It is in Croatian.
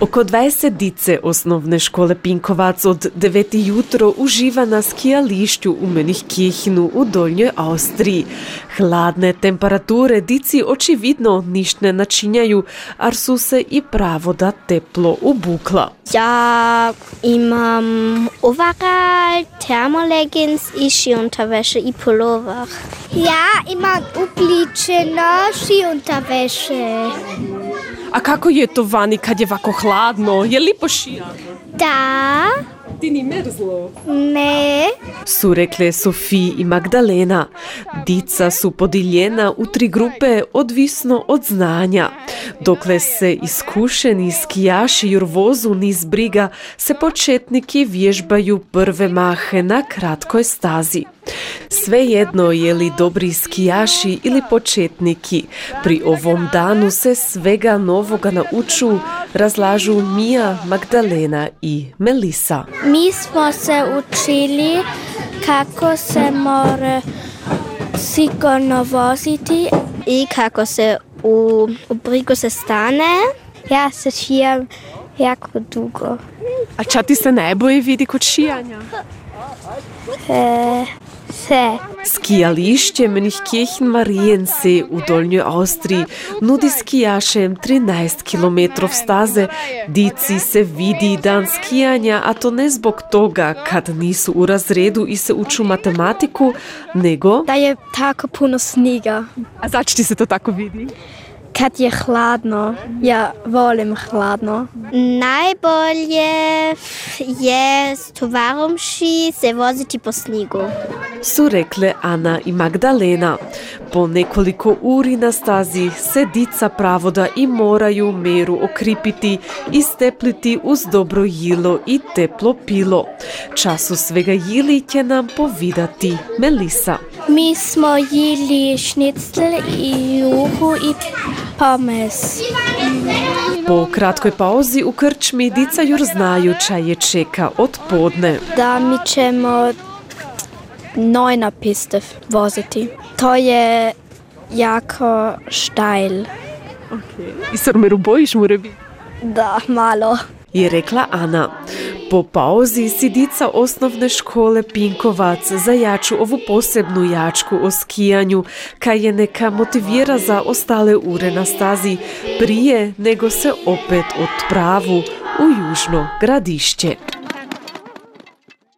Oko 20 dice osnovne škole Pinkovac od 9 jutro uživa na skijališću u Menikihnu u Doljnjoj Austriji. Hladne temperature dici očividno ništa ne načinjaju, ar su se i pravo da teplo ubukla. Ja imam overall termoleggings i skiunterwäsche i pullover. Ja imam upličeno skiunterwäsche. A kako je to vani kad je ovako hladno? Je li pošija? Da, Ti ni mrzlo. ne, Su rekle Sofiji i Magdalena. Dica su podijeljena u tri grupe odvisno od znanja. Dokle se iskušeni skijaši jurvozu niz briga, se početniki vježbaju prve mahe na kratkoj stazi. Svejedno je li dobri skijaši ili početniki, pri ovom danu se svega novoga nauču, razlažu Mija, Magdalena i Melisa. mi smo se učili kako se mora sigurno voziti i kako se u, u brigu se stane. Ja se šijam jako dugo. A ča ti se najbolje vidi kod šijanja? E, sve. Skijališće Menikirchen Mariensee u Dolnjoj Austriji nudi skijašem 13 km staze. Dici se vidi dan skijanja, a to ne zbog toga kad nisu u razredu i se uču matematiku, nego... Da je tako puno sniga. A zač ti se to tako vidi? Kad je hladno, ja volim hladno. Najbolje je s se voziti po snigu. su rekle Ana i Magdalena. Po nekoliko uri na stazi se dica pravoda i moraju meru okripiti i stepliti uz dobro jilo i teplo pilo. Času svega jili će nam povidati Melisa. Mi smo jili šnicl i juhu i pomes. Po kratkoj pauzi u krčmi dica jur znaju čaj je čeka od podne. Da mi ćemo noj na piste voziti. To je jako štajl. I srmeru bojiš mu rebi? Da, malo. je rekla Ana. Po pauzi si dica osnovne škole Pinkovac zajaču ovu posebnu jačku o skijanju, kaj je neka motivira za ostale ure na stazi prije nego se opet odpravu u južno gradišće.